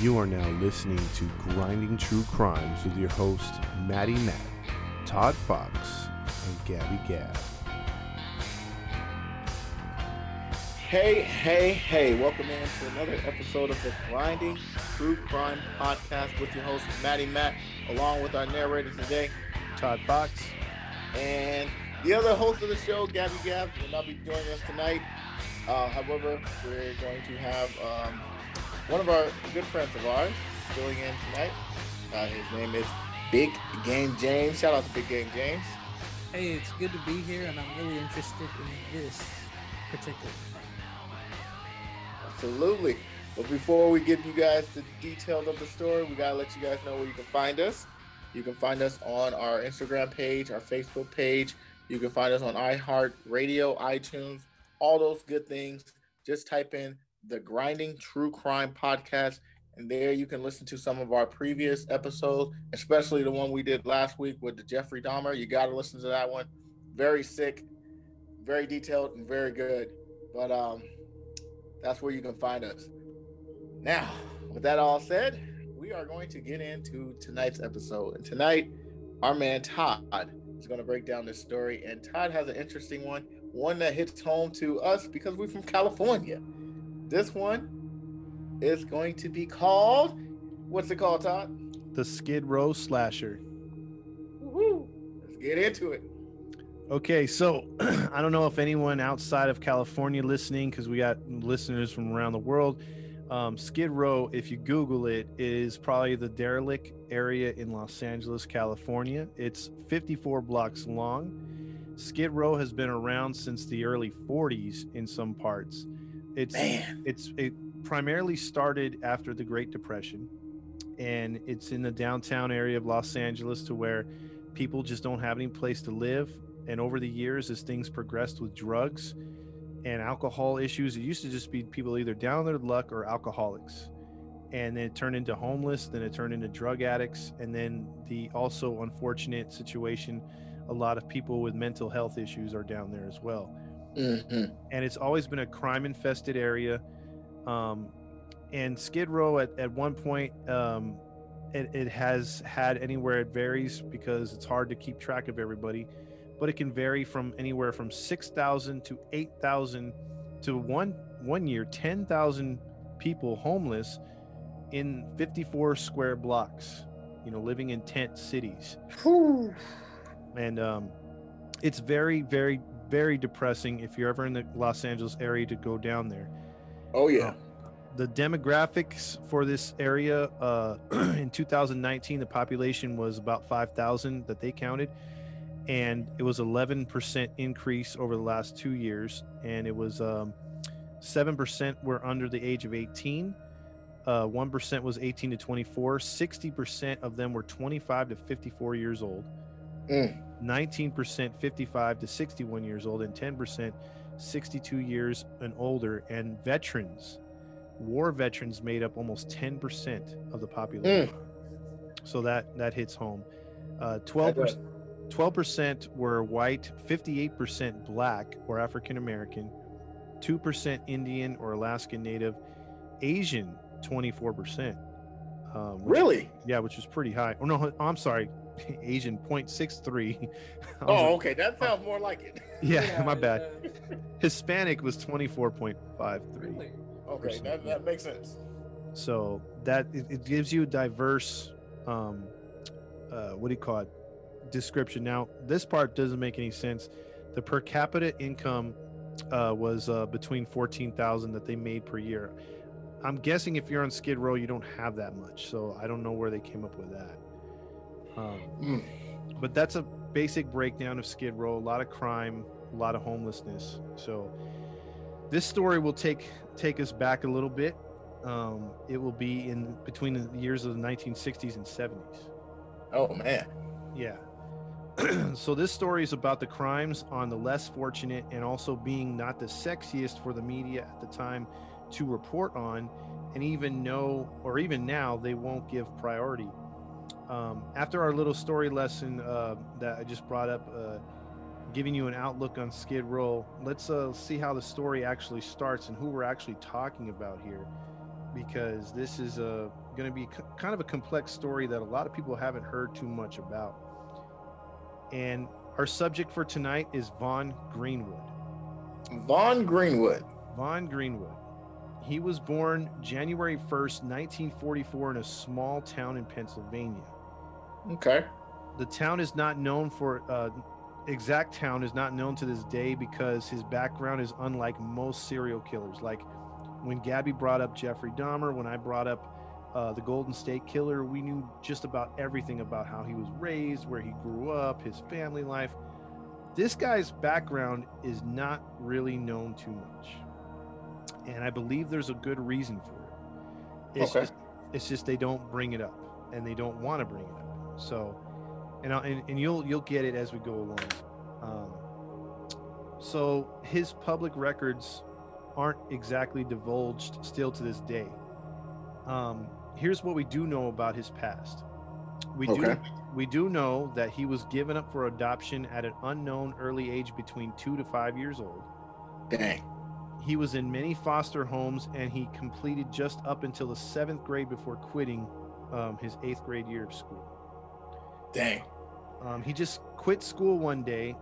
You are now listening to Grinding True Crimes with your host, Maddie Matt, Todd Fox, and Gabby Gab. Hey, hey, hey, welcome in to another episode of the Grinding True Crime Podcast with your host, Maddie Matt, along with our narrator today, Todd Fox. And the other host of the show, Gabby Gab, will not be joining us tonight. Uh, however, we're going to have um, one of our good friends of ours filling in tonight. Uh, his name is Big Game James. Shout out to Big Game James. Hey, it's good to be here, and I'm really interested in this particular. Absolutely. But before we give you guys the details of the story, we gotta let you guys know where you can find us. You can find us on our Instagram page, our Facebook page. You can find us on iHeart Radio, iTunes, all those good things. Just type in the Grinding True Crime Podcast, and there you can listen to some of our previous episodes, especially the one we did last week with the Jeffrey Dahmer. You got to listen to that one. Very sick, very detailed, and very good. But um, that's where you can find us. Now, with that all said, we are going to get into tonight's episode. And tonight, our man Todd is going to break down this story. And Todd has an interesting one, one that hits home to us because we're from California. This one is going to be called, what's it called, Todd? The Skid Row Slasher. Woo-hoo. Let's get into it. Okay, so I don't know if anyone outside of California listening, because we got listeners from around the world. Um, Skid Row, if you Google it, is probably the derelict area in Los Angeles, California. It's 54 blocks long. Skid Row has been around since the early 40s in some parts. It's Man. it's it primarily started after the Great Depression, and it's in the downtown area of Los Angeles to where people just don't have any place to live. And over the years, as things progressed with drugs and alcohol issues, it used to just be people either down on their luck or alcoholics. And then it turned into homeless, then it turned into drug addicts, and then the also unfortunate situation a lot of people with mental health issues are down there as well. Mm-hmm. And it's always been a crime infested area. Um, and Skid Row at, at one point, um, it, it has had anywhere it varies because it's hard to keep track of everybody but it can vary from anywhere from 6,000 to 8,000 to one one year 10,000 people homeless in 54 square blocks, you know, living in tent cities. And um, it's very, very, very depressing if you're ever in the Los Angeles area to go down there. Oh, yeah. The demographics for this area uh, in 2019, the population was about 5,000 that they counted and it was 11% increase over the last two years and it was um, 7% were under the age of 18 uh, 1% was 18 to 24 60% of them were 25 to 54 years old Mm. 19% 55 to 61 years old and 10% 62 years and older and veterans war veterans made up almost 10% of the population so that that hits home uh, 12% 12% were white, 58% black or African American, 2% Indian or Alaskan Native, Asian 24%. Um, Really? Yeah, which was pretty high. Oh no, I'm sorry, Asian 0.63. Oh, okay. That sounds more like it. yeah, my bad. uh, Hispanic was 24.53. really? Okay, that, that makes sense. So that it, it gives you a diverse, um, uh, what do you call it? Description. Now, this part doesn't make any sense. The per capita income uh, was uh, between 14,000 that they made per year. I'm guessing if you're on Skid Row, you don't have that much. So I don't know where they came up with that. Um, Mm. but that's a basic breakdown of Skid Row. A lot of crime, a lot of homelessness. So this story will take take us back a little bit. Um, it will be in between the years of the 1960s and 70s. Oh man. Yeah. so this story is about the crimes on the less fortunate and also being not the sexiest for the media at the time to report on and even know or even now they won't give priority um, after our little story lesson uh, that i just brought up uh, giving you an outlook on skid row let's uh, see how the story actually starts and who we're actually talking about here because this is uh, going to be c- kind of a complex story that a lot of people haven't heard too much about and our subject for tonight is Vaughn Greenwood. Vaughn Greenwood. Vaughn Greenwood. He was born January 1st, 1944, in a small town in Pennsylvania. Okay. The town is not known for, uh, exact town is not known to this day because his background is unlike most serial killers. Like when Gabby brought up Jeffrey Dahmer, when I brought up uh, the Golden State Killer, we knew just about everything about how he was raised, where he grew up, his family life. This guy's background is not really known too much. And I believe there's a good reason for it. It's, Okay. just, it's just they don't bring it up and they don't want to bring it up. So, and, I'll- and, and you'll, you'll get it as we go along. Um, so his public records aren't exactly divulged still to this day. Um, here's what we do know about his past. We do we do know that he was given up for adoption at an unknown early age between 2 to 5 years old. Dang. He was in many foster homes and he completed just up until the 7th grade before quitting um, his 8th grade year of school. Dang. Um, he just quit school one day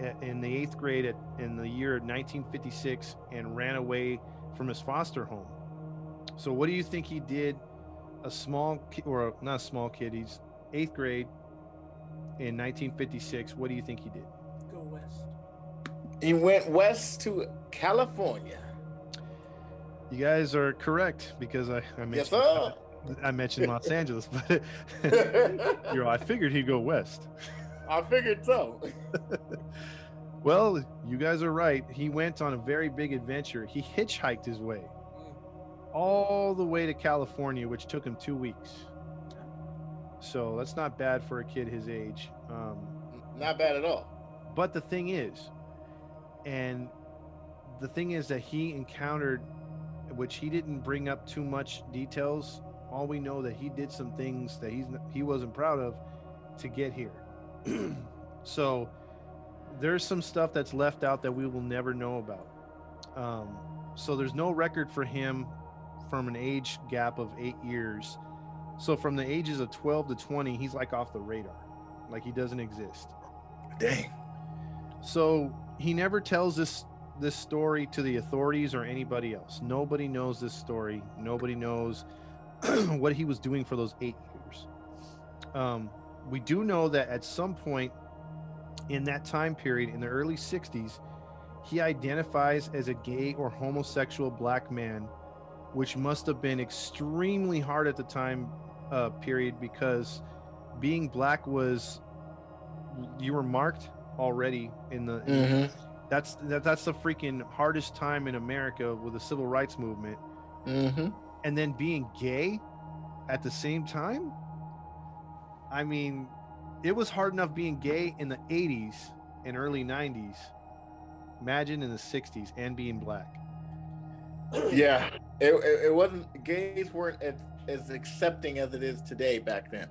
a- in the eighth grade at, in the year 1956 and ran away from his foster home. So, what do you think he did? A small ki- or not a small kid, he's eighth grade in 1956. What do you think he did? Go west. He went west to California. You guys are correct because I, I Yes, sir. I mentioned Los Angeles, but you know I figured he'd go west. I figured so. Well, you guys are right. He went on a very big adventure. He hitchhiked his way all the way to California, which took him two weeks. So that's not bad for a kid his age. Um, Not bad at all. but the thing is, and the thing is that he encountered, which he didn't bring up too much details. All we know that he did some things that he's he wasn't proud of to get here. so there's some stuff that's left out that we will never know about. Um, so there's no record for him from an age gap of eight years. So from the ages of 12 to 20, he's like off the radar, like he doesn't exist. Dang. So he never tells this this story to the authorities or anybody else. Nobody knows this story. Nobody knows what he was doing for those eight years. Um, we do know that at some point in that time period, in the early '60s, he identifies as a gay or homosexual black man, which must have been extremely hard at the time uh, period because being black was you were marked already in the in- Mm-hmm. that's that, that's the freaking hardest time in America with the civil rights movement Mm-hmm. And then being gay at the same time I mean it was hard enough being gay in the 80s and early 90s imagine in the 60s and being black Yeah. It, it, it wasn't gays weren't as, as accepting as it is today back then.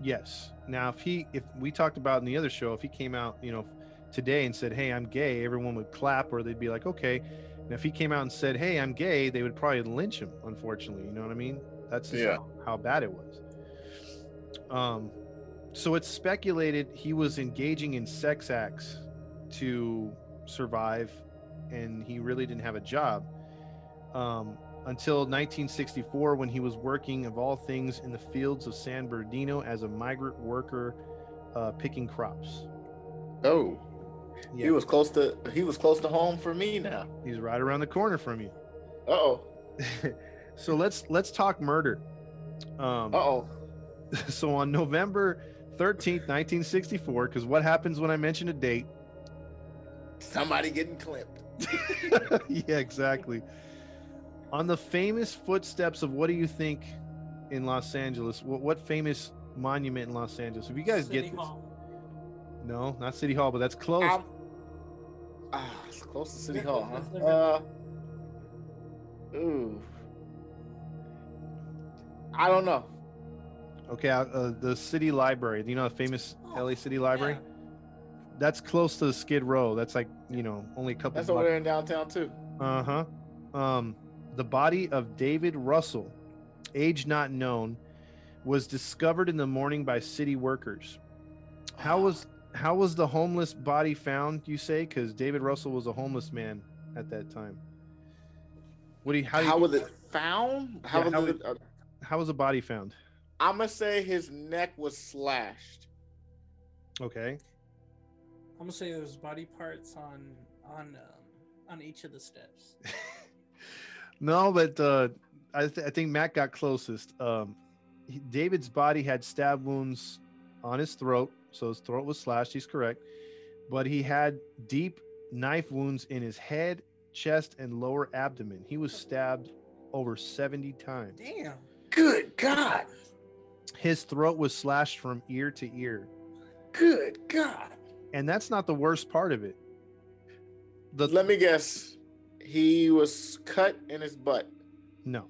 yes now if he if we talked about in the other show if he came out you know today and said hey I'm gay everyone would clap or they'd be like okay if he came out and said hey I'm gay they would probably lynch him unfortunately you know what I mean that's just Yeah. how, how bad it was um so it's speculated he was engaging in sex acts to survive and he really didn't have a job um, until 1964 when he was working of all things in the fields of san bernardino as a migrant worker uh, picking crops Oh. Yeah He was close to he was close to home for me now. he's right around the corner from you Uh oh. so let's let's talk murder um, Uh oh. so on November 13th, 1964, because what happens when I mention a date? Somebody getting clipped. yeah, exactly. On the famous footsteps of what do you think in Los Angeles? What, what famous monument in Los Angeles. If you guys City get this, Hall. No, not City Hall, but that's close. I'm, ah, it's close to City Hall, huh? Uh, ooh. I don't know. Okay, uh, uh, the city library. Do you know the famous Oh, LA City Library? That's close to Skid Row. That's like you know only a couple. That's over there in downtown too. Uh huh. Um, the body of David Russell, age not known, was discovered in the morning by city workers. How was how was the homeless body found? You say because David Russell was a homeless man at that time. What do you how do you, How was it found? How Yeah, was how it? Uh, how was the body found? I'm gonna say his neck was slashed. Okay. I'm gonna say there's body parts on on um, on each of the steps. No, but uh, I, th- I think Matt got closest. Um, he- David's body had stab wounds on his throat, so his throat was slashed. He's correct, but he had deep knife wounds in his head, chest, and lower abdomen. He was stabbed over seventy times. Damn. Good God! His throat was slashed from ear to ear, Good God! and that's not the worst part of it. The Let me guess. He was cut in his butt. no.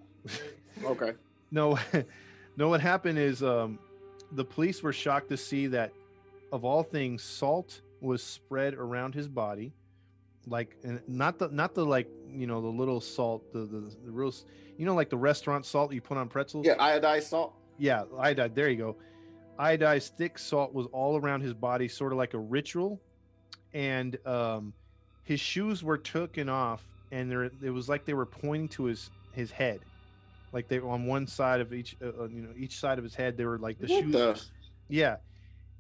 Okay. No, no. What happened is um, the police were shocked to see that, of all things, salt was spread around his body, like and not the not the like you know the little salt, the the, the real, you know like the restaurant salt you put on pretzels. Yeah, iodized salt. yeah, iodide. There you go. Iodized thick salt was all around his body, sort of like a ritual, and um, his shoes were taken off, and there it was like they were pointing to his his head, like they were on one side of each, uh, uh, you know, each side of his head. They were like the What shoes. the- Yeah,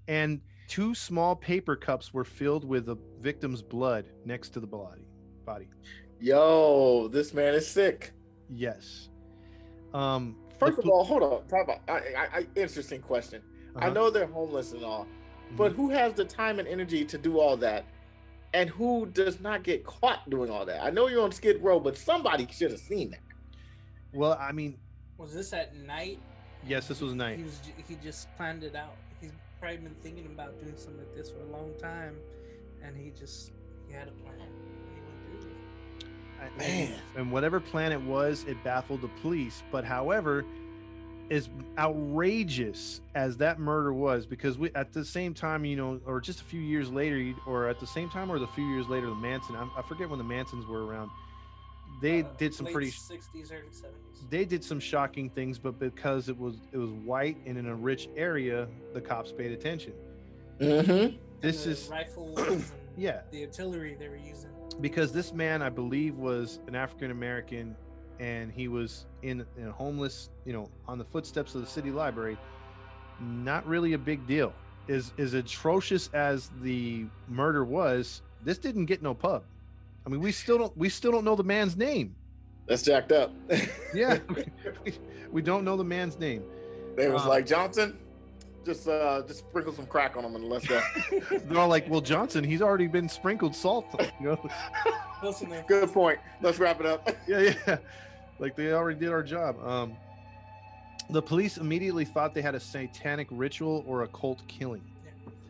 and two small paper cups were filled with the victim's blood next to the body. Body. Yo, this man is sick. Yes. Um. First the of all, hold on. Talk about I, I, I, interesting question. I uh-huh, know they're homeless and all, but mhm. who has the time and energy to do all that? And who does not get caught doing all that? I know you're on Skid Row, but somebody should have seen that. Well, I mean, Was this at night? yes, this was night. He was he just planned it out. He's probably been thinking about doing something like this for a long time, and he just he had a plan. and He went through with it. I- Man. and, and whatever plan it was, it baffled the police. But however, as outrageous as that murder was, because we at the same time, you know, or just a few years later, or at the same time, or the few years later, the Manson. I, I forget when the Mansons were around. They Uh, did some late pretty. 60s, early 70s. They did some shocking things, but because it was it was white and in a rich area, the cops paid attention. Mm-hmm. This the is rifles yeah. the artillery they were using. because this man i believe was an african american and he was in, in a homeless you know on the footsteps of the city library not really a big deal is as atrocious as the murder was this didn't get no pub i mean we still don't we still don't know the man's name That's jacked up. yeah we, we don't know the man's name they was Uh, like Johnson, just uh just sprinkle some crack on him and let's go. they're all like well johnson he's already been sprinkled salt you know Close enough. Good point. Let's wrap it up. yeah, yeah. Like they already did our job. Um, the police immediately thought they had a satanic ritual or a cult killing.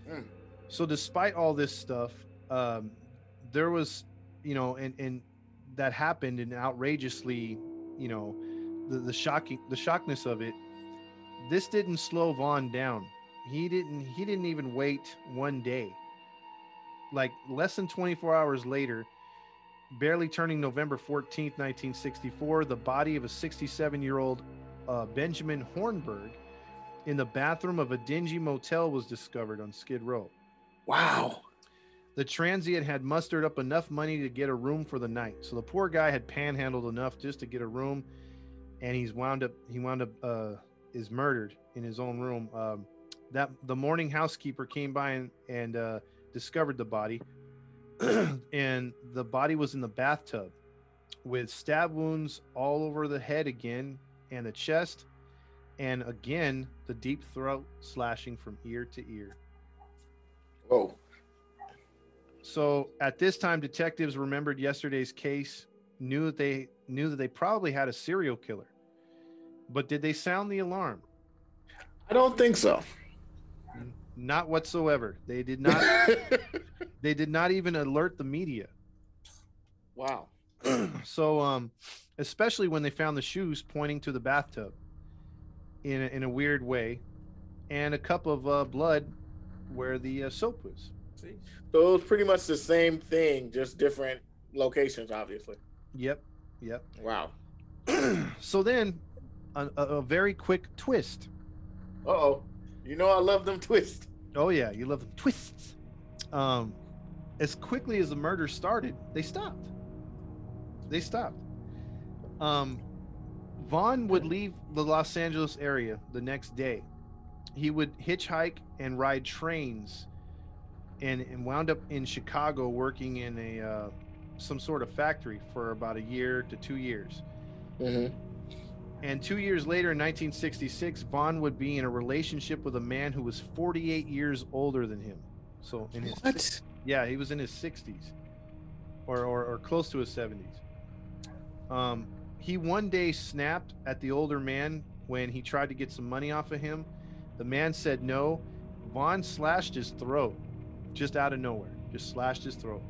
Mm. So, despite all this stuff, um, there was, you know, and and that happened, and outrageously, you know, the the shocking the shockness of it. This didn't slow Vaughn down. He didn't. He didn't even wait one day. Like less than 24 hours later, barely turning November 14th, 1964, the body of a 67 year old uh, Benjamin Hornberg in the bathroom of a dingy motel was discovered on Skid Row. Wow. The transient had mustered up enough money to get a room for the night. So the poor guy had panhandled enough just to get a room, and he's wound up he wound up uh, is murdered in his own room. Um, that the morning housekeeper came by and, and uh, discovered the body, and the body was in the bathtub with stab wounds all over the head again and the chest, and again the deep throat slashing from ear to ear. Whoa. So at this time, detectives remembered yesterday's case, knew that they knew that they probably had a serial killer. But did they sound the alarm? I don't think so. Not whatsoever. They did not. they did not even alert the media. wow. so, um, especially when they found the shoes pointing to the bathtub in a, in a weird way, and a cup of uh, blood where the uh, soap was. See? So it was pretty much the same thing, just different locations, obviously. Yep. Yep. Wow. so then, a, a, very quick twist. Uh oh. You know I love them twists. Oh yeah, you love them twists. Um, as quickly as the murder started, they stopped. They stopped. Um, Vaughn would leave the Los Angeles area the next day. He would hitchhike and ride trains, and, and wound up in Chicago working in a uh, some sort of factory for about a year to two years. Mm-hmm. And two years later, in 1966, Vaughn would be in a relationship with a man who was 48 years older than him. So in his What? yeah, he was in his 60s, or or, or close to his 70s. Um, he one day snapped at the older man when he tried to get some money off of him. The man said no. Vaughn slashed his throat, just out of nowhere. Just slashed his throat.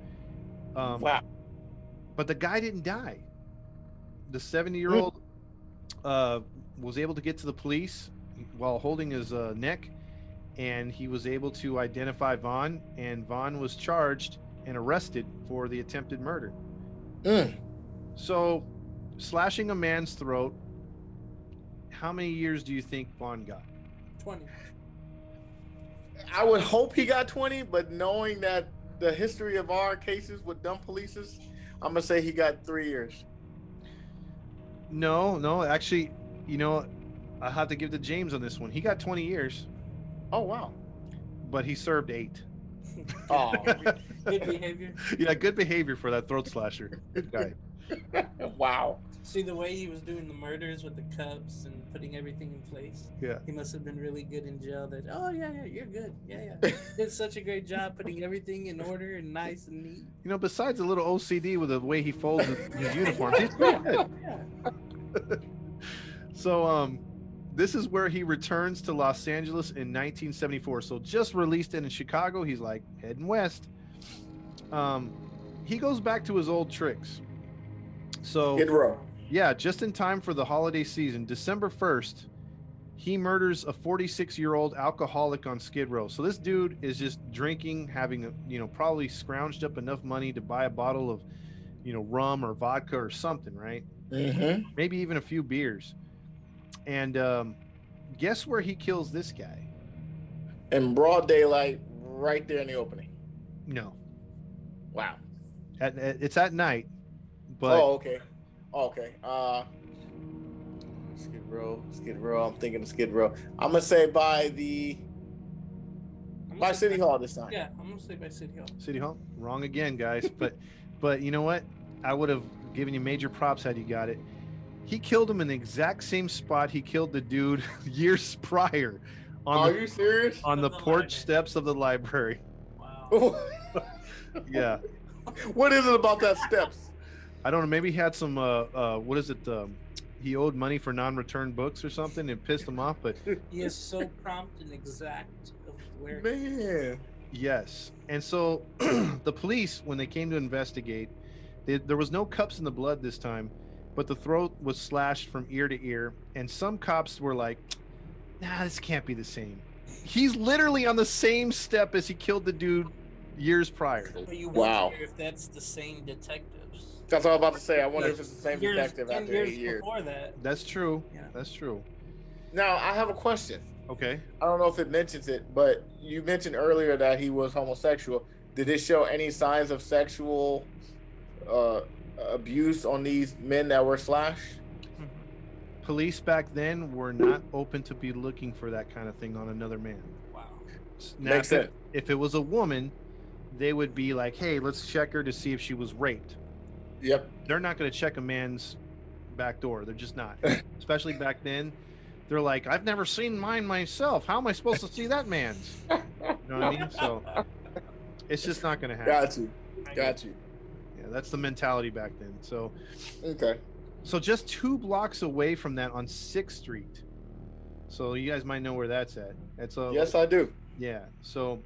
Um, Wow. but the guy didn't die. The 70 year old uh, was able to get to the police while holding his uh, neck, and he was able to identify Vaughn, and Vaughn was charged and arrested for the attempted murder. Mm. So, slashing a man's throat, how many years do you think Vaughn got? 20. I would hope he got 20, but knowing that the history of our cases with dumb polices, I'm gonna say he got three years. No, no, actually, you know, I have to give to James on this one. He got 20 years, Oh wow. but he served eight. Oh Good behavior. yeah, good behavior for that throat slasher. Good guy. wow. See the way he was doing the murders with the cups and putting everything in place. Yeah. He must have been really good in jail. That oh yeah yeah you're good yeah yeah did such a great job putting everything in order and nice and neat. You know, besides a little OCD with the way he folds his, uniform, he's pretty good. Yeah. So, um, this is where he returns to Los Angeles in 1974. So, just released in Chicago, he's like heading west. Um, he goes back to his old tricks. So, Skid Row. Yeah, just in time for the holiday season, December 1st, he murders a 46 year old alcoholic on Skid Row. So this dude is just drinking, having, you know, probably scrounged up enough money to buy a bottle of, you know, rum or vodka or something, right? Mm-hmm. Maybe even a few beers. And um, guess where he kills this guy? In broad daylight, right there in the opening. No, Wow. at, at- it's at night, but oh, okay. Oh, okay. Uh Skid Row, Skid Row. I'm thinking of Skid Row. I'm gonna say by the I'm by City Hall this time. Yeah, I'm gonna say by City Hall. City Hall, wrong again, guys. but but you know what? I would have given you major props had you got it. He killed him in the exact same spot he killed the dude years prior on Are the you serious? on the the porch library. steps of the library. Wow. Yeah, what is it about that steps? I don't know. Maybe he had some. Uh, uh, what is it? Um, he owed money for non-returned books or something and pissed him off. But He is so prompt and exact of where. Man. Yes. And so the police, when they came to investigate, they, there was no cups in the blood this time, but the throat was slashed from ear to ear. And some cops were like, nah, this can't be the same. He's literally on the same step as he killed the dude years prior. But you Wow. wonder if that's the same detectives. That's all I'm about to say. I wonder if it's the same Years- detective after years eight years. before that. That's true. Yeah. That's true. Now I have a question. Okay. I don't know if it mentions it, but you mentioned earlier that he was homosexual. Did it show any signs of sexual uh, abuse on these men that were slashed? Police back then were not open to be looking for that kind of thing on another man. Wow. Now, Makes if, sense. if it was a woman, they would be like, hey, let's check her to see if she was raped. Yep. they're not going to check a man's back door. They're just not. Especially back then, they're like, I've never seen mine myself. How am I supposed to see that man's? You know what I mean? So it's just not going to happen. Got you. Got you. Yeah, that's the mentality back then. So, Okay. so just two blocks away from that on Sixth Street, So you guys might know where that's at. That's a Yes, I do. yeah. So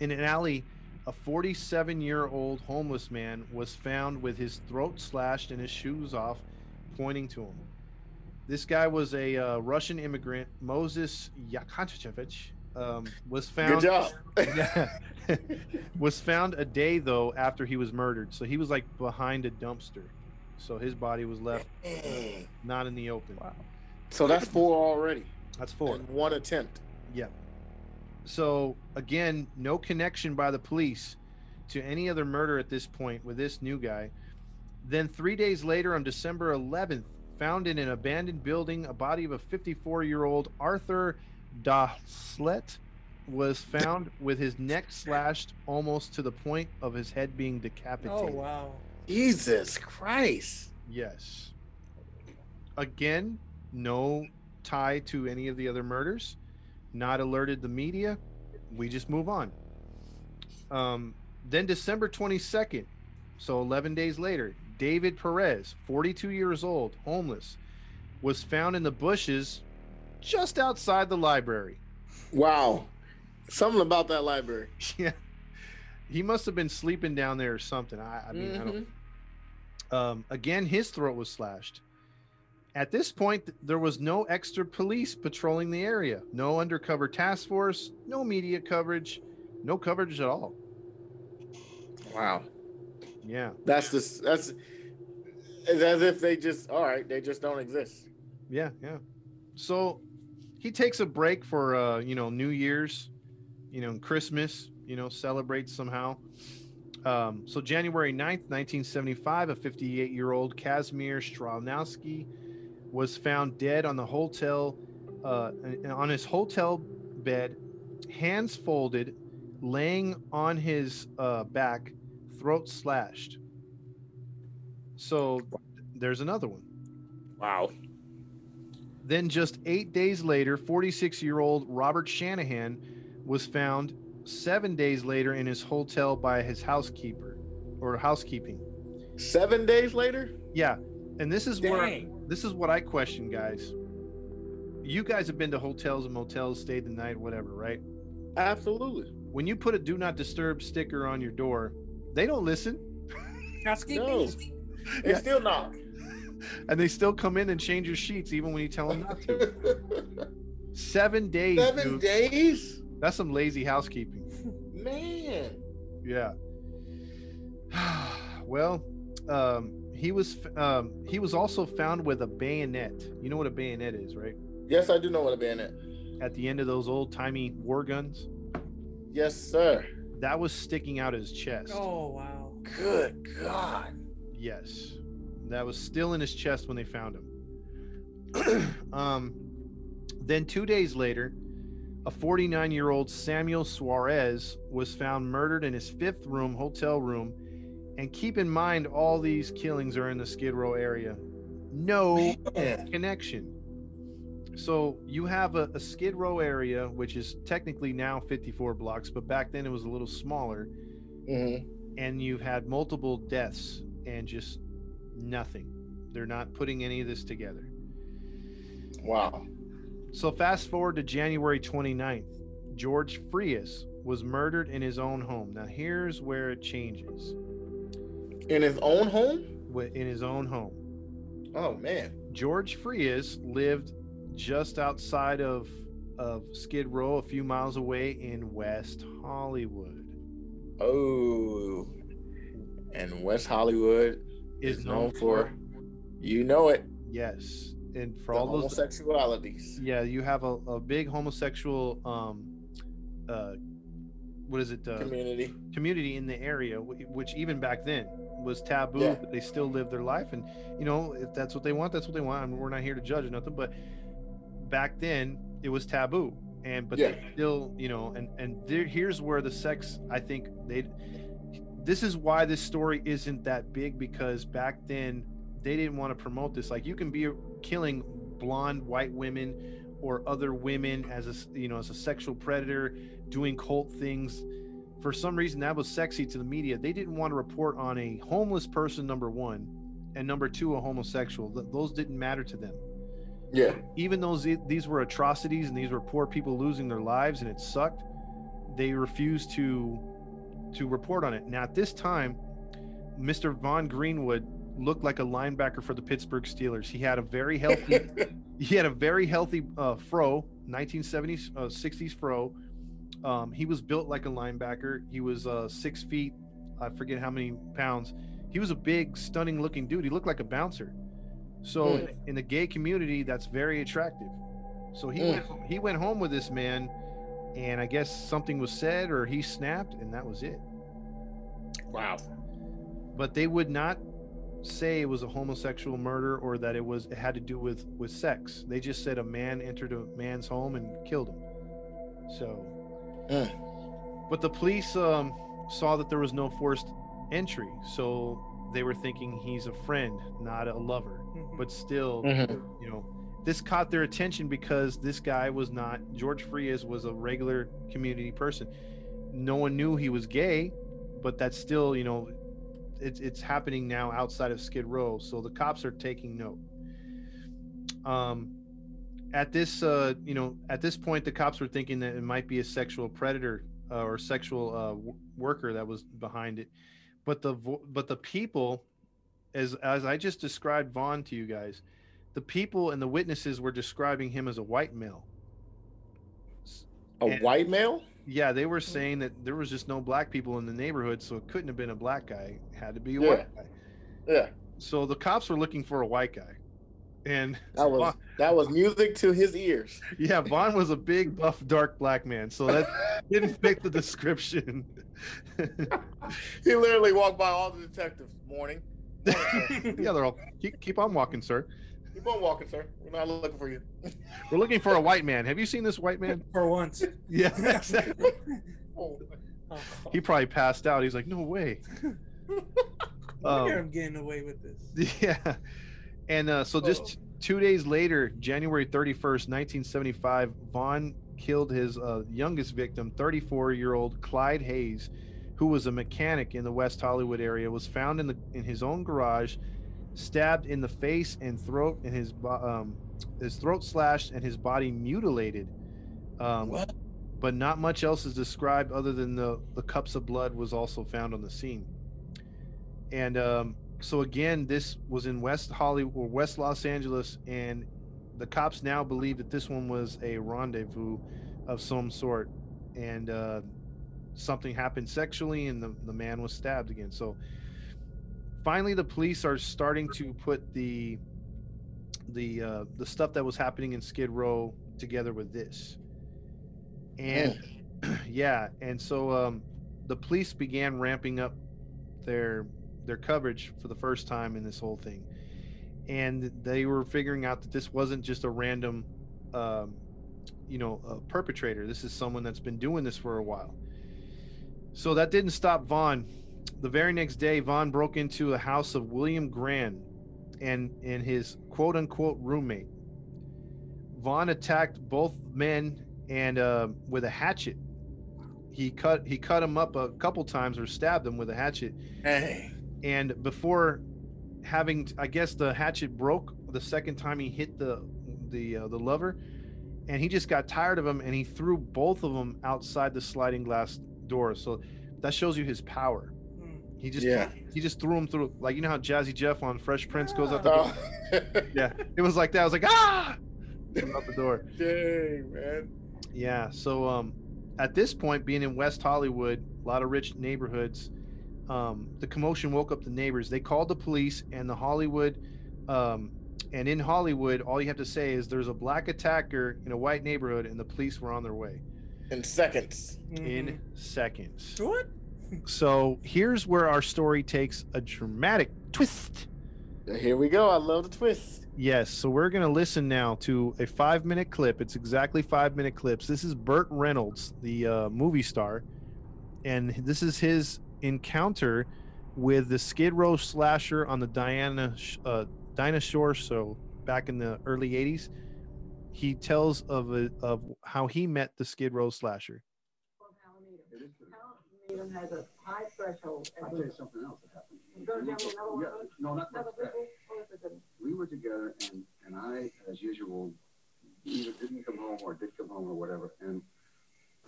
in an alley, a 47 year old homeless man was found with his throat slashed and his shoes off, pointing to him. This guy was a uh, Russian immigrant, Moses Yakovlevich, um, was found. Good job. Yeah. was found a day though after he was murdered. So he was like behind a dumpster. So his body was left Dang. not in the open. Wow. So that's four already. That's four. And one attempt. Yep. So again, no connection by the police to any other murder at this point with this new guy. Then three days later, on December 11th, found in an abandoned building, a body of a 54-year-old Arthur Daslet was found with his neck slashed almost to the point of his head being decapitated. Oh wow. Jesus Christ. Yes. Again, no tie to any of the other murders. Not alerted the media. We just move on. Um, then December 22nd, so 11 days later, David Perez, 42 years old, homeless, was found in the bushes just outside the library. Wow. Something about that library. yeah. He must have been sleeping down there or something. I, I mean, I don't Mhm. Um, again, his throat was slashed. At this point, there was no extra police patrolling the area, no undercover task force, no media coverage, no coverage at all. Wow. Yeah, That's just that's it's as if they just all right, they just don't exist. yeah, yeah. So he takes a break for uh, you know New Year's, you know Christmas, you know celebrates somehow. Um, so January 9th, 1975, a 58-year-old Kazimir Stronowski was found dead on the hotel uh, on his hotel bed, hands folded, laying on his uh, back, throat slashed. So there's another one. Wow. Then, just eight days later, 46 year old Robert Shanahan was found seven days later in his hotel by his housekeeper or housekeeping. Seven days later? Yeah. And this is where Dang. This is what I question, guys. You guys have been to hotels and motels, stayed the night, whatever, right? Absolutely. When you put a do not disturb sticker on your door, they don't listen Housekeeping. No. They Yeah. still knock. and they still come in and change your sheets even when you tell them not to. Seven days. Seven dude. days? That's some lazy housekeeping. Man. Yeah. well, um, he was um, he was also found with a bayonet. You know what a bayonet is, right? Yes, I do know what a bayonet. At the end of those old timey war guns, Yes, sir. that was sticking out his chest. Oh wow. Good God. Yes, that was still in his chest when they found him. um, then two days later, a 49 year old Samuel Suarez was found murdered in his fifth room hotel room. And keep in mind, all these killings are in the Skid Row area. No connection. So you have a, a Skid Row area, which is technically now 54 blocks, but back then it was a little smaller Mhm. and you've had multiple deaths and just nothing. They're not putting any of this together. Wow. So fast forward to January 29th. George Frias was murdered in his own home. Now here's where it changes. In his own home? In his own home. Oh man. George Frias lived just outside of of Skid Row, a few miles away in West Hollywood. Oh. And West Hollywood Is is known for you know it. yes, and for For all those homosexualities. yeah you have a, a big homosexual um uh what is it uh, Community. community in the area which even back then was taboo Yeah. but they still live their life and you know if that's what they want that's what they want I mean, we're not here to judge or nothing but back then it was taboo and but Yeah. they still you know and and there, here's where the sex i think they this is why this story isn't that big because back then they didn't want to promote this like you can be killing blonde white women or other women as a you know as a sexual predator doing cult things for some reason that was sexy to the media they didn't want to report on a homeless person number one and number two a homosexual Th- those didn't matter to them Yeah. even though these were atrocities and these were poor people losing their lives and it sucked, they refused to to report on it. Now at this time, Mr. Vaughn Greenwood looked like a linebacker for the Pittsburgh Steelers. He had a very healthy he had a very healthy uh, fro, 1970s, uh, 60s fro. Um, he was built like a linebacker. He was uh, six feet, I forget how many pounds. He was a big, stunning looking dude. He looked like a bouncer. So Mm. in, in the gay community, that's very attractive. So he Mm. went he went home with this man, and I guess something was said or he snapped, and that was it. wow. But they would not say it was a homosexual murder or that it was it had to do with with sex. They just said a man entered a man's home and killed him. So, Mm. but the police um, saw that there was no forced entry, so they were thinking he's a friend, not a lover. Mhm. But still, Mhm. you know, this caught their attention because this guy was not George Frias was a regular community person. No one knew he was gay, but that's still, you know, it's it's happening now outside of Skid Row, so the cops are taking note. Um, at this, uh, you know, at this point, the cops were thinking that it might be a sexual predator uh, or sexual uh, w- worker that was behind it, but the vo- but the people, as as I just described Vaughn to you guys, the people and the witnesses were describing him as a white male. A And- white male? Yeah, they were mm. saying that there was just no black people in the neighborhood, so it couldn't have been a black guy. It had to be a Yeah. white guy. Yeah. So the cops were looking for a white guy, and That was that was music to his ears. yeah, Vaughn was a big, buff, dark black man, so that didn't fit the description. he literally walked by all the detectives. Morning. Morning, yeah, they're all keep, keep on walking, sir. Keep on walking, sir. We're not looking for you. We're looking for a white man. Have you seen this white man? For once. Yeah, exactly. Oh, Oh, He probably passed out. He's like, no way. I Um, hear I'm getting away with this. Yeah. And uh, so just two days later, January 31st, 1975, Vaughn killed his uh, youngest victim, 34 year old Clyde Hayes, who was a mechanic in the West Hollywood area, was found in, the, in his own garage, stabbed in the face and throat, and his, um, his throat slashed and his body mutilated. Um, What? But not much else is described other than the, the cups of blood was also found on the scene. And um, so again, this was in West Hollywood or West Los Angeles, and the cops now believe that this one was a rendezvous of some sort, and uh, something happened sexually, and the, the man was stabbed again. So finally, the police are starting to put the the uh, the stuff that was happening in Skid Row together with this, and yeah, and so um, the police began ramping up their their coverage for the first time in this whole thing, and they were figuring out that this wasn't just a random, um, you know, uh, perpetrator. This is someone that's been doing this for a while. So that didn't stop Vaughn. The very next day, Vaughn broke into a house of William Grand and and his quote unquote roommate. Vaughn attacked both men and uh, with a hatchet. He cut he cut him up a couple times or stabbed him with a hatchet. Hey. And before having, I guess the hatchet broke the second time he hit the the uh, the lover, and he just got tired of him and he threw both of them outside the sliding glass door. So that shows you his power. He just Yeah. he just threw him through like you know how Jazzy Jeff on Fresh Prince goes out the Oh. door. Yeah, it was like that. I was like ah, Threw him out the door. Dang, man. Yeah. So um, at this point, being in West Hollywood, a lot of rich neighborhoods, um, the commotion woke up the neighbors. They called the police, and the Hollywood, um, and in Hollywood, all you have to say is there's a black attacker in a white neighborhood, and the police were on their way In seconds. in Mhm. seconds. What? So here's where our story takes a dramatic twist. Here we go. I love the twist. Yes, so we're going to listen now to a five minute clip. It's exactly five minute clips. This is Burt Reynolds, the uh, movie star, and this is his encounter with the Skid Row slasher on the Diana uh, Dinah Shore show back in the early 80s. He tells of, a, of how he met the Skid Row slasher. Has a high threshold. I'll tell you something else that happened. Go down another one, Yeah, no, not Another that. people, or is it the- We were together, and and I, as usual, either didn't come home or did come home or whatever. And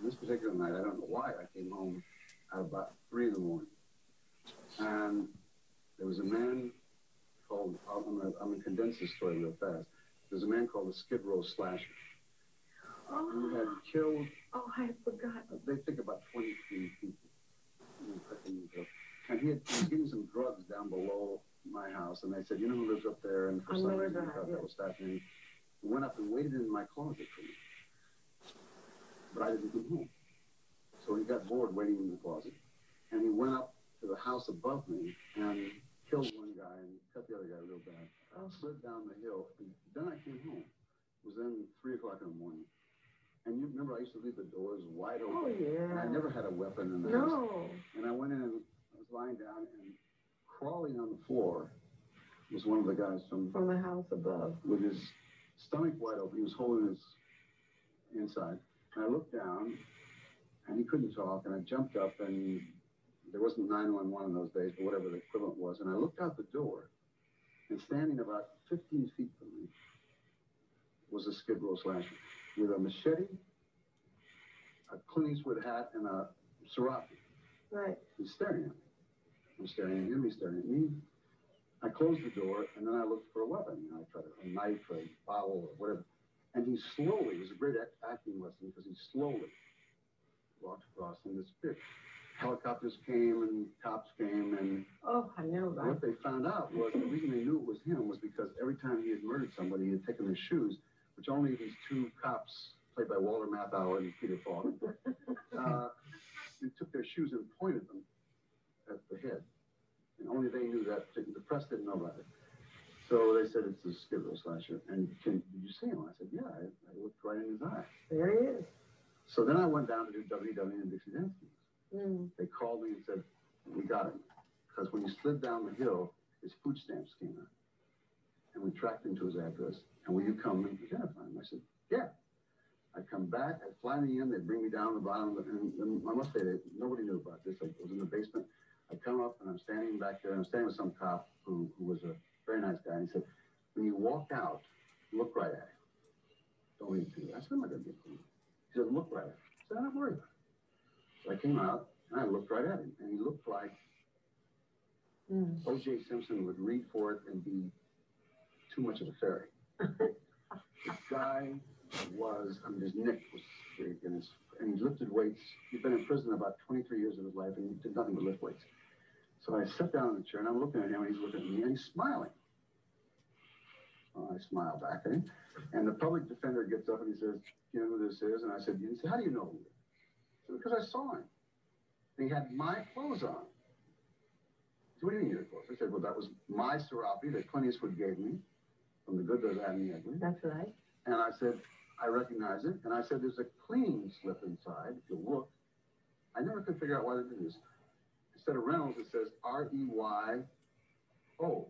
this particular night, I don't know why, I came home at about three in the morning, and there was a man called. I'm gonna, I'm gonna condense this story real fast. There's a man called the Skid Row Slasher who had Oh, killed oh, I forgot. they think about 23 people. You know, cooking and he, had, he was getting some drugs down below my house, and they said, "You know who lives up there?" And for I some reason, I thought that was fascinating. He went up and waited in my closet for me, but I didn't come home. So he got bored waiting in the closet, and he went up to the house above me and killed one guy and cut the other guy real bad. I oh. slid down the hill, and then I came home. It was then three o'clock in the morning. And you remember I used to leave the doors wide oh, open. Oh, And I never had a weapon in the house. No. And I went in and I was lying down and crawling on the floor was one of the guys from From the house above. with his stomach wide open. He was holding his inside. And I looked down and he couldn't talk. And I jumped up and there wasn't 911 in those days, but whatever the equivalent was. And I looked out the door and standing about 15 feet from me was a Skid Row slasher with a machete, a Clint Eastwood hat, and a serape. Right. He's staring at me. I'm staring at him. He's staring at me. I closed the door and then I looked for a weapon. You know, I tried a knife, a bottle, or whatever. And he slowly, it was a great act- acting lesson because he slowly walked across and disappeared. Helicopters came and cops came and Oh, I know, right? what they found out was the reason they knew it was him was because every time he had murdered somebody, he had taken their shoes, which only these two cops, played by Walter Matthau and Peter Falk, uh, they took their shoes and pointed them at the head. And only they knew that. The press didn't know about it. So they said it's a Skid Row slasher. And can, did you see him? I said, yeah, I, I looked right in his eye. There he is. So then I went down to do WW and Dixie Dance. Mm. They called me and said, we got him. Because when he slid down the hill, his food stamps came out. And we tracked him to his address. And will you come and identify him? I said, yeah. I come back, I fly me in, they bring me down the bottom, of the, and, and I must say that nobody knew about this. I was in the basement. I come up and I'm standing back there, and I'm standing with some cop who, who was a very nice guy. And he said, when you walk out, look right at him. Don't leave too. I said, I'm not going to get him. He said, look right at him. I said, I'm not worried about it. So I came out and I looked right at him, and he looked like Mm. O.J. Simpson would read for it and be too much of a fairy. the guy was, I mean, his neck was big and, his, and he lifted weights. He'd been in prison about 23 years of his life and he did nothing but lift weights. So I sat down in the chair and I'm looking at him and he's looking at me and he's smiling. Well, I smile back at him. And the public defender gets up and he says, You know who this is? And I said, He said, How do you know who is? Because I saw him. And he had my clothes on. So what do you mean your clothes? I said, Well, that was my serape that Clint Eastwood gave me from the good, the bad, and the ugly. That's right. And I said, I recognize it. And I said, there's a clean slip inside. If you look, I never could figure out why they did this. Instead of Reynolds, it says R E Y O.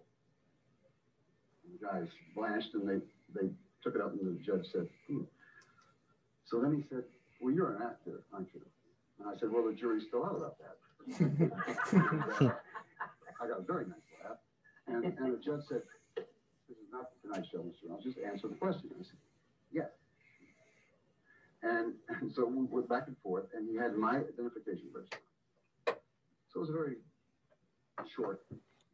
The guys blanched and they, they took it up, and the judge said, hmm. So then he said, Well, you're an actor, aren't you? And I said, Well, the jury's still out about that. I got a very nice laugh. And, and the judge said, is not the Tonight Show, Mr. Reynolds. Just answer the question. I said, Yes. And, and so we went back and forth, and he had my identification first. So it was very short,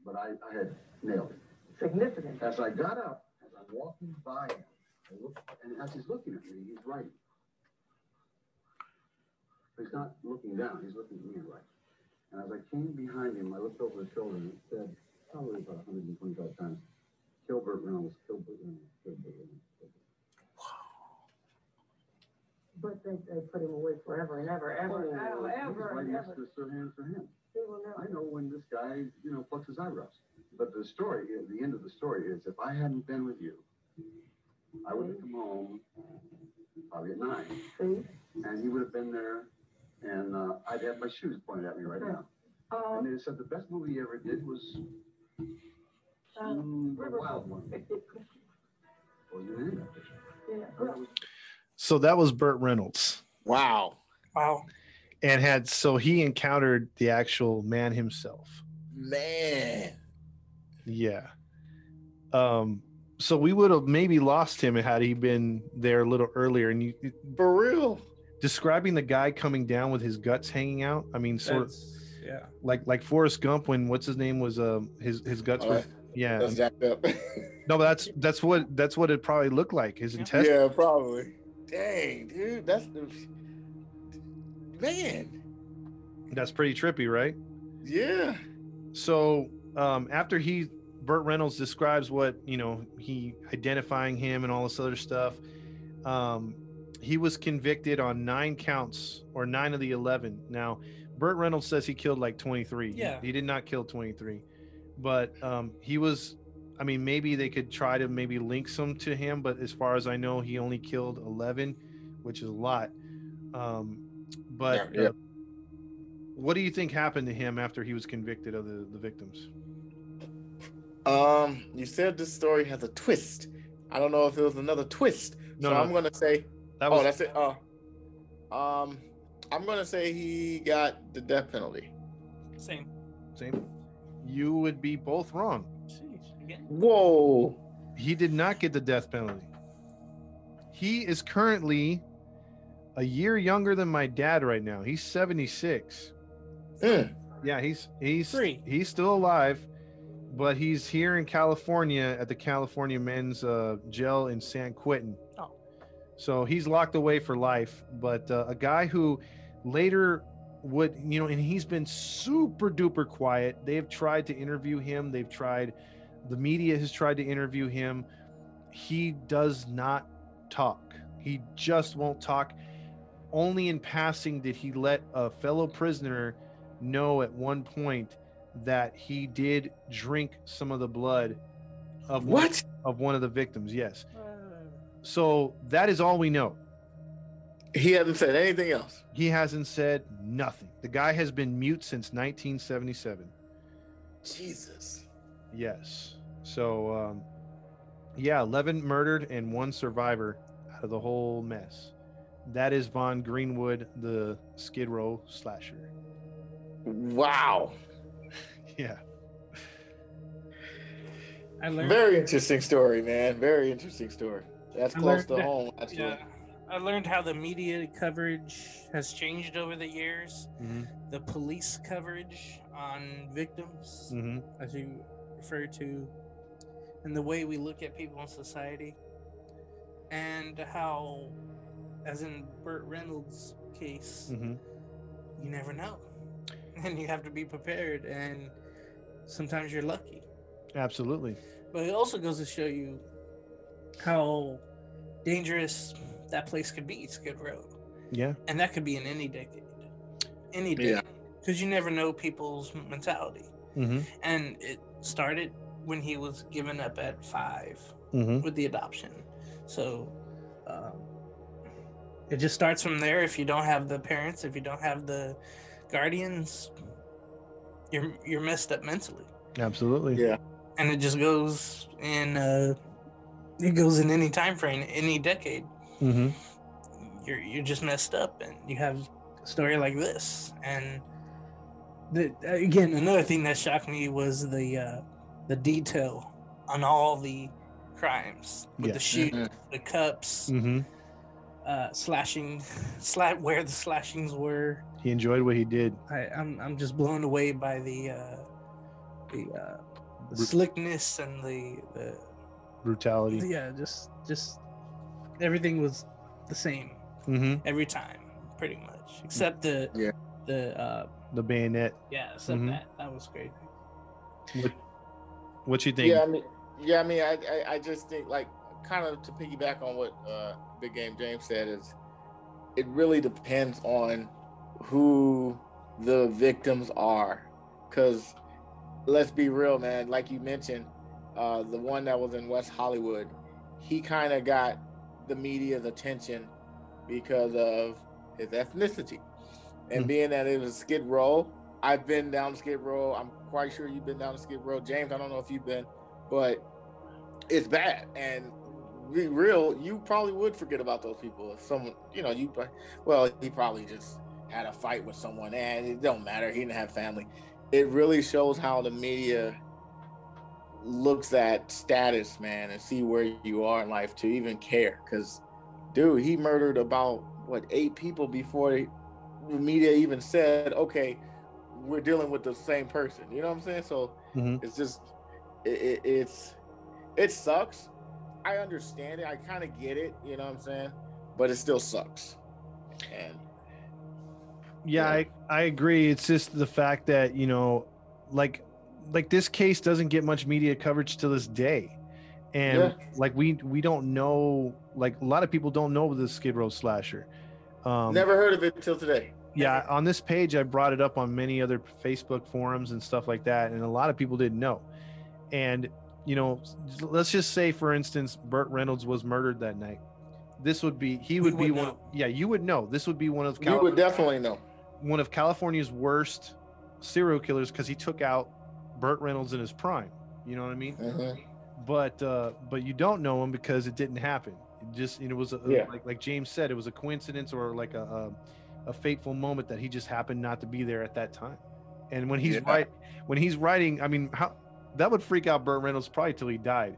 but I, I had nailed it. Significant. As I got up, as I'm walking by him, I looked, and as he's looking at me, he's writing. But He's not looking down, he's looking at me and writing. And as I came behind him, I looked over his shoulder and said, probably about 125 times, kill Burt Reynolds, kill Burt Reynolds, kill Burt Reynolds. But they, they put him away forever and ever, ever, Reynolds. ever, right and next ever. to Sir Hans for him. He will I know when this guy, you know, plucks his eyebrows. But the story, the end of the story is, if I hadn't been with you, I would have come home probably at nine, See? and he would have been there, and uh, I'd have my shoes pointed at me right now. Oh, And they said the best movie he ever did was mm, River- Wild One. Or you name that picture. yeah. But it was- So that was Burt Reynolds. Wow. Wow. and had so he encountered the actual man himself. Man. Yeah. Um. So we would have maybe lost him had he been there a little earlier. And you For real. describing the guy coming down with his guts hanging out. I mean, sort of yeah. like like Forrest Gump when what's his name was um his his guts Oh, were yeah. That's jacked up. No, but that's that's what that's what it probably looked like. His intestines. yeah, probably. Dang, dude. That's the man. That's pretty trippy, right? Yeah. So um, after he, Burt Reynolds describes what you know he identifying him and all this other stuff. Um, he was convicted on nine counts or nine of the eleven. Now, Burt Reynolds says he killed like twenty three. Yeah. he did not kill twenty three, but um, he was. I mean, maybe they could try to maybe link some to him, but as far as I know, he only killed eleven, which is a lot. Um, but Yeah, yeah. uh, what do you think happened to him after he was convicted of the, the victims? Um, you said this story has a twist. I don't know if it was another twist. No, so no. I'm gonna say That was Oh, that's it. Oh. Um I'm gonna say he got the death penalty. Same. same. You would be both wrong. Jeez. Whoa. He did not get the death penalty. He is currently a year younger than my dad right now. He's 76. Mm. Yeah, he's he's Three. he's still alive, but he's here in California at the California Men's uh, Jail in San Quentin. Oh. So he's locked away for life. But uh, a guy who later would, you know, and he's been super duper quiet. They have tried to interview him. They've tried, the media has tried to interview him. He does not talk. He just won't talk. Only in passing did he let a fellow prisoner know at one point that he did drink some of the blood of one- What? of one of the victims. Yes. So that is all we know. He hasn't said anything else. He hasn't said nothing. The guy has been mute since 1977. Jesus. Yes. So, um, yeah, 11 murdered and one survivor out of the whole mess. That is Vaughn Greenwood, the Skid Row slasher. Wow. Yeah. I learned. Very interesting story, man. Very interesting story. That's I close to that- home, actually. Yeah. I learned how the media coverage has changed over the years. hmm The police coverage on victims, hmm as you refer to, and the way we look at people in society, and how, as in Burt Reynolds' case, hmm you never know, and you have to be prepared. And sometimes you're lucky, Absolutely. but it also goes to show you how dangerous that place could be, Skid Row. Yeah. and that could be in any decade, any Yeah. decade, because you never know people's mentality. hmm And it started when he was given up at five hmm with the adoption. So um, it just starts from there. If you don't have the parents, if you don't have the guardians, you're you're messed up mentally, Absolutely. Yeah. and it just goes in. Uh, it goes in any time frame, any decade. Hmm you're you're just messed up and you have a story like this and the, again another thing that shocked me was the uh the detail on all the crimes with Yeah. the shoot the cups hmm uh slashing slat where the slashings were He enjoyed what he did. I, I'm I'm just blown away by the uh the uh the Bru- slickness and the the Brutality. yeah just just everything was the same hmm every time, pretty much, except the Yeah. the uh The bayonet. yeah, except Mhm. that that was crazy. What, what you think? Yeah, I mean, yeah, I mean, I, I, I just think like kind of to piggyback on what uh, Big Game James said is, it really depends on who the victims are, because let's be real, man. Like you mentioned, uh, the one that was in West Hollywood, he kind of got the media's attention because of his ethnicity, and Mhm. being that it was Skid Row. I've been down Skid Row. I'm quite sure you've been down Skid Row, James. I don't know if you've been, but it's bad. And be real, you probably would forget about those people if someone, you know, you. Well, he probably just had a fight with someone, and it don't matter. He didn't have family. It really shows how the media looks at status, man, and see where you are in life to even care. Because, dude, he murdered about what eight people before the media even said, "Okay, we're dealing with the same person." You know what I'm saying? So Mhm. it's just, it, it, it's, it sucks. I understand it. I kind of get it. You know what I'm saying? But it still sucks. And yeah, Yeah. I, I agree. It's just the fact that, you know, like like this case doesn't get much media coverage to this day. And Yeah. like we we don't know like a lot of people don't know the Skid Row slasher. Um never heard of it till today. yeah, on this page I brought it up on many other Facebook forums and stuff like that and a lot of people didn't know. And you know, let's just say for instance Burt Reynolds was murdered that night. This would be he We would be would one know. yeah, you would know. This would be one of You would definitely know. one of California's worst serial killers because he took out Burt Reynolds in his prime. You know what I mean? Mhm. But uh, but you don't know him because it didn't happen. It just you know, it was a, Yeah. like like James said, it was a coincidence or like a, a a fateful moment that he just happened not to be there at that time. And when he's Yeah. right when he's writing, I mean, how that would freak out Burt Reynolds probably till he died.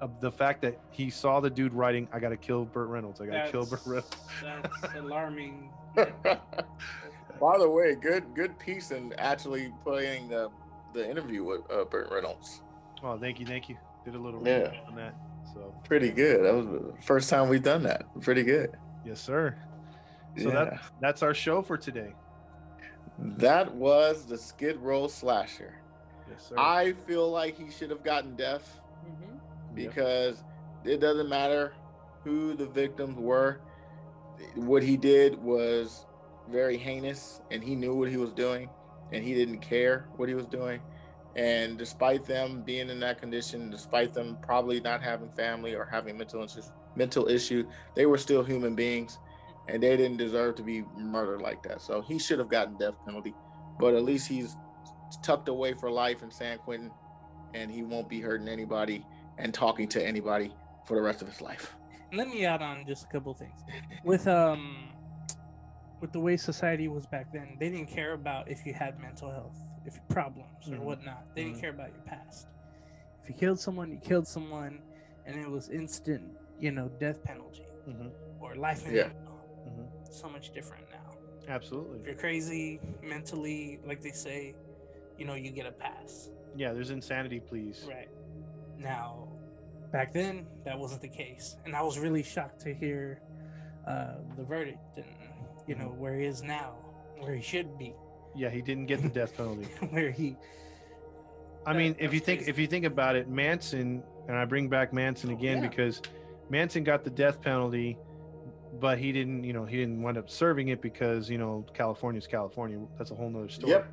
Of the fact that he saw the dude writing, "I got to kill Burt Reynolds. I got to kill Burt Reynolds." That's alarming. By the way, good good piece in actually playing the the interview with uh, Burt Reynolds. Oh, thank you, thank you. Did a little Yeah. on that. So Pretty good. That was the first time we've done that. Pretty good. yes, sir. So yeah. that that's our show for today. that was the Skid Row slasher. Yes, sir. I feel like he should have gotten death Mhm. Yep. because it doesn't matter who the victims were. What he did was very heinous and he knew what he was doing and he didn't care what he was doing. And despite them being in that condition, despite them probably not having family or having mental issues, mental issue, they were still human beings and they didn't deserve to be murdered like that. So he should have gotten death penalty, but at least he's tucked away for life in San Quentin and he won't be hurting anybody and talking to anybody for the rest of his life. Let me add on just a couple things. With um, with the way society was back then, they didn't care about if you had mental health, if you problems or Mhm. whatnot. They Mhm. didn't care about your past. If you killed someone, you killed someone, and it was instant, you know, death penalty Mhm, or life in Yeah. jail. mhm. So much different now. Absolutely. If you're crazy mentally, like they say, you know, you get a pass. Yeah, there's insanity, pleas. Right. Now, back then, that wasn't the case. And I was really shocked to hear uh, the verdict and, you know, where he is now, where he should be, Yeah, he didn't get the death penalty. where he. I mean, if you think crazy. if you think about it, Manson, and I bring back Manson oh, again Yeah. because Manson got the death penalty, but he didn't, you know, he didn't wind up serving it because you know California's California. That's a whole nother story. Yep.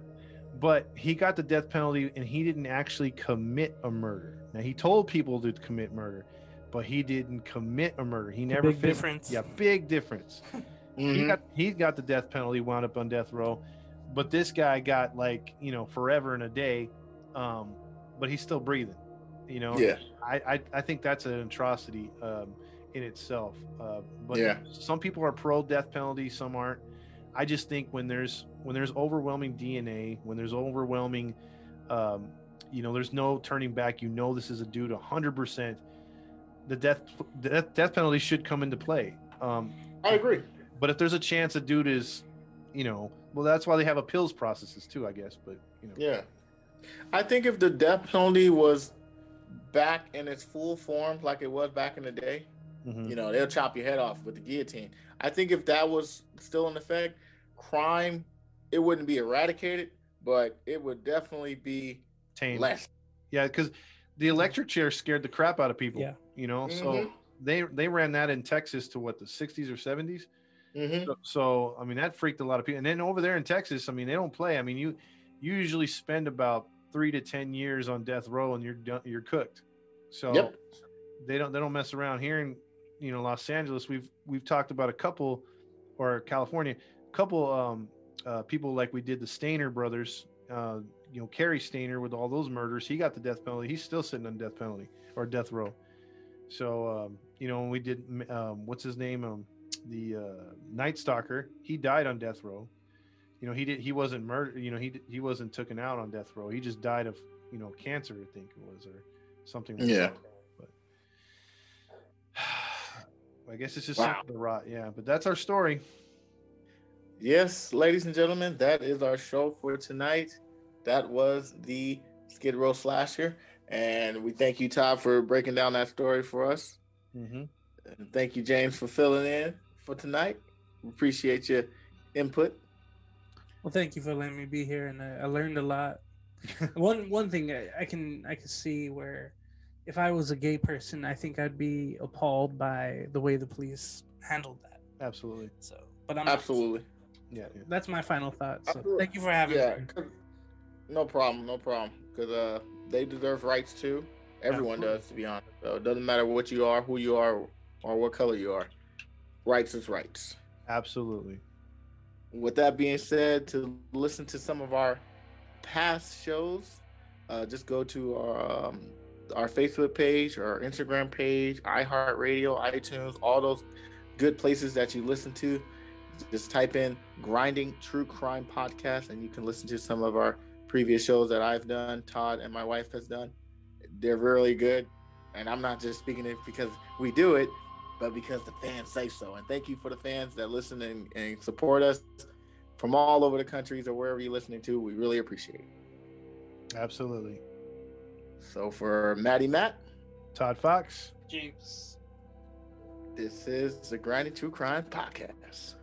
But he got the death penalty, and he didn't actually commit a murder. Now he told people to commit murder, but he didn't commit a murder. He never big fin- difference. Yeah, big difference. he Mhm. got he got the death penalty, wound up on death row, but this guy got like you know forever and a day, um, but he's still breathing. You know, Yeah. I I, I think that's an atrocity um, in itself. Uh, but Yeah. some people are pro death penalty, some aren't. I just think when there's when there's overwhelming DNA, when there's overwhelming, um, you know, there's no turning back. You know, this is a dude 100. percent The death the death death penalty should come into play. Um, I agree. But if there's a chance a dude is, you know, well, that's why they have appeals processes too, I guess. But you know, Yeah. I think if the death penalty was back in its full form, like it was back in the day, mhm. you know, they'll chop your head off with the guillotine. I think if that was still in effect, crime, it wouldn't be eradicated, but it would definitely be tame. less. Yeah, because the electric chair scared the crap out of people. Yeah. You know, so Mhm. they they ran that in Texas to what the 60s or 70s. Mhm. So, so I mean that freaked a lot of people. And then over there in Texas, I mean they don't play. I mean you you usually spend about three to ten years on death row and you're done, you're cooked. So Yep. they don't they don't mess around here in you know Los Angeles. We've we've talked about a couple or California, a couple um uh, people like we did the Stayner brothers. Uh, you know, Cary Stayner with all those murders, he got the death penalty. He's still sitting on death penalty or death row. So um, you know, when we did um, what's his name? Um, the uh, Night Stalker, he died on death row. you know he did he wasn't murdered you know he he wasn't taken out on death row he just died of you know cancer i think it was or something like Yeah. that. but i guess it's just Wow. to rot yeah but that's our story Yes, ladies and gentlemen, that is our show for tonight. That was the Skid Row slasher, and we thank you, Todd, for breaking down that story for us. mm-hmm. And thank you, James, for filling in for tonight. We appreciate your input. Well, thank you for letting me be here, and I, I learned a lot. one one thing I, I can I can see where if I was a gay person, I think I'd be appalled by the way the police handled that. absolutely So, but I'm not. Absolutely. yeah, yeah. That's my final thought. So, Absolutely. thank you for having Yeah. me. No problem. No problem. Because uh, they deserve rights too. Everyone Absolutely. does, to be honest. So it doesn't matter what you are, who you are, or what color you are. Rights is rights. absolutely with that being said, to listen to some of our past shows, uh, just go to our um, our Facebook page, our Instagram page, iHeartRadio, iTunes, all those good places that you listen to. Just type in "Grinding True Crime Podcast" and you can listen to some of our previous shows that I've done, Todd and my wife has done. They're really good, and I'm not just speaking it because we do it, but because the fans say so. And thank you for the fans that listen and, and support us from all over the countries or wherever you're listening to. We really appreciate it. absolutely So for Maddie Matt, todd fox James. this is the Grinding True Crime Podcast.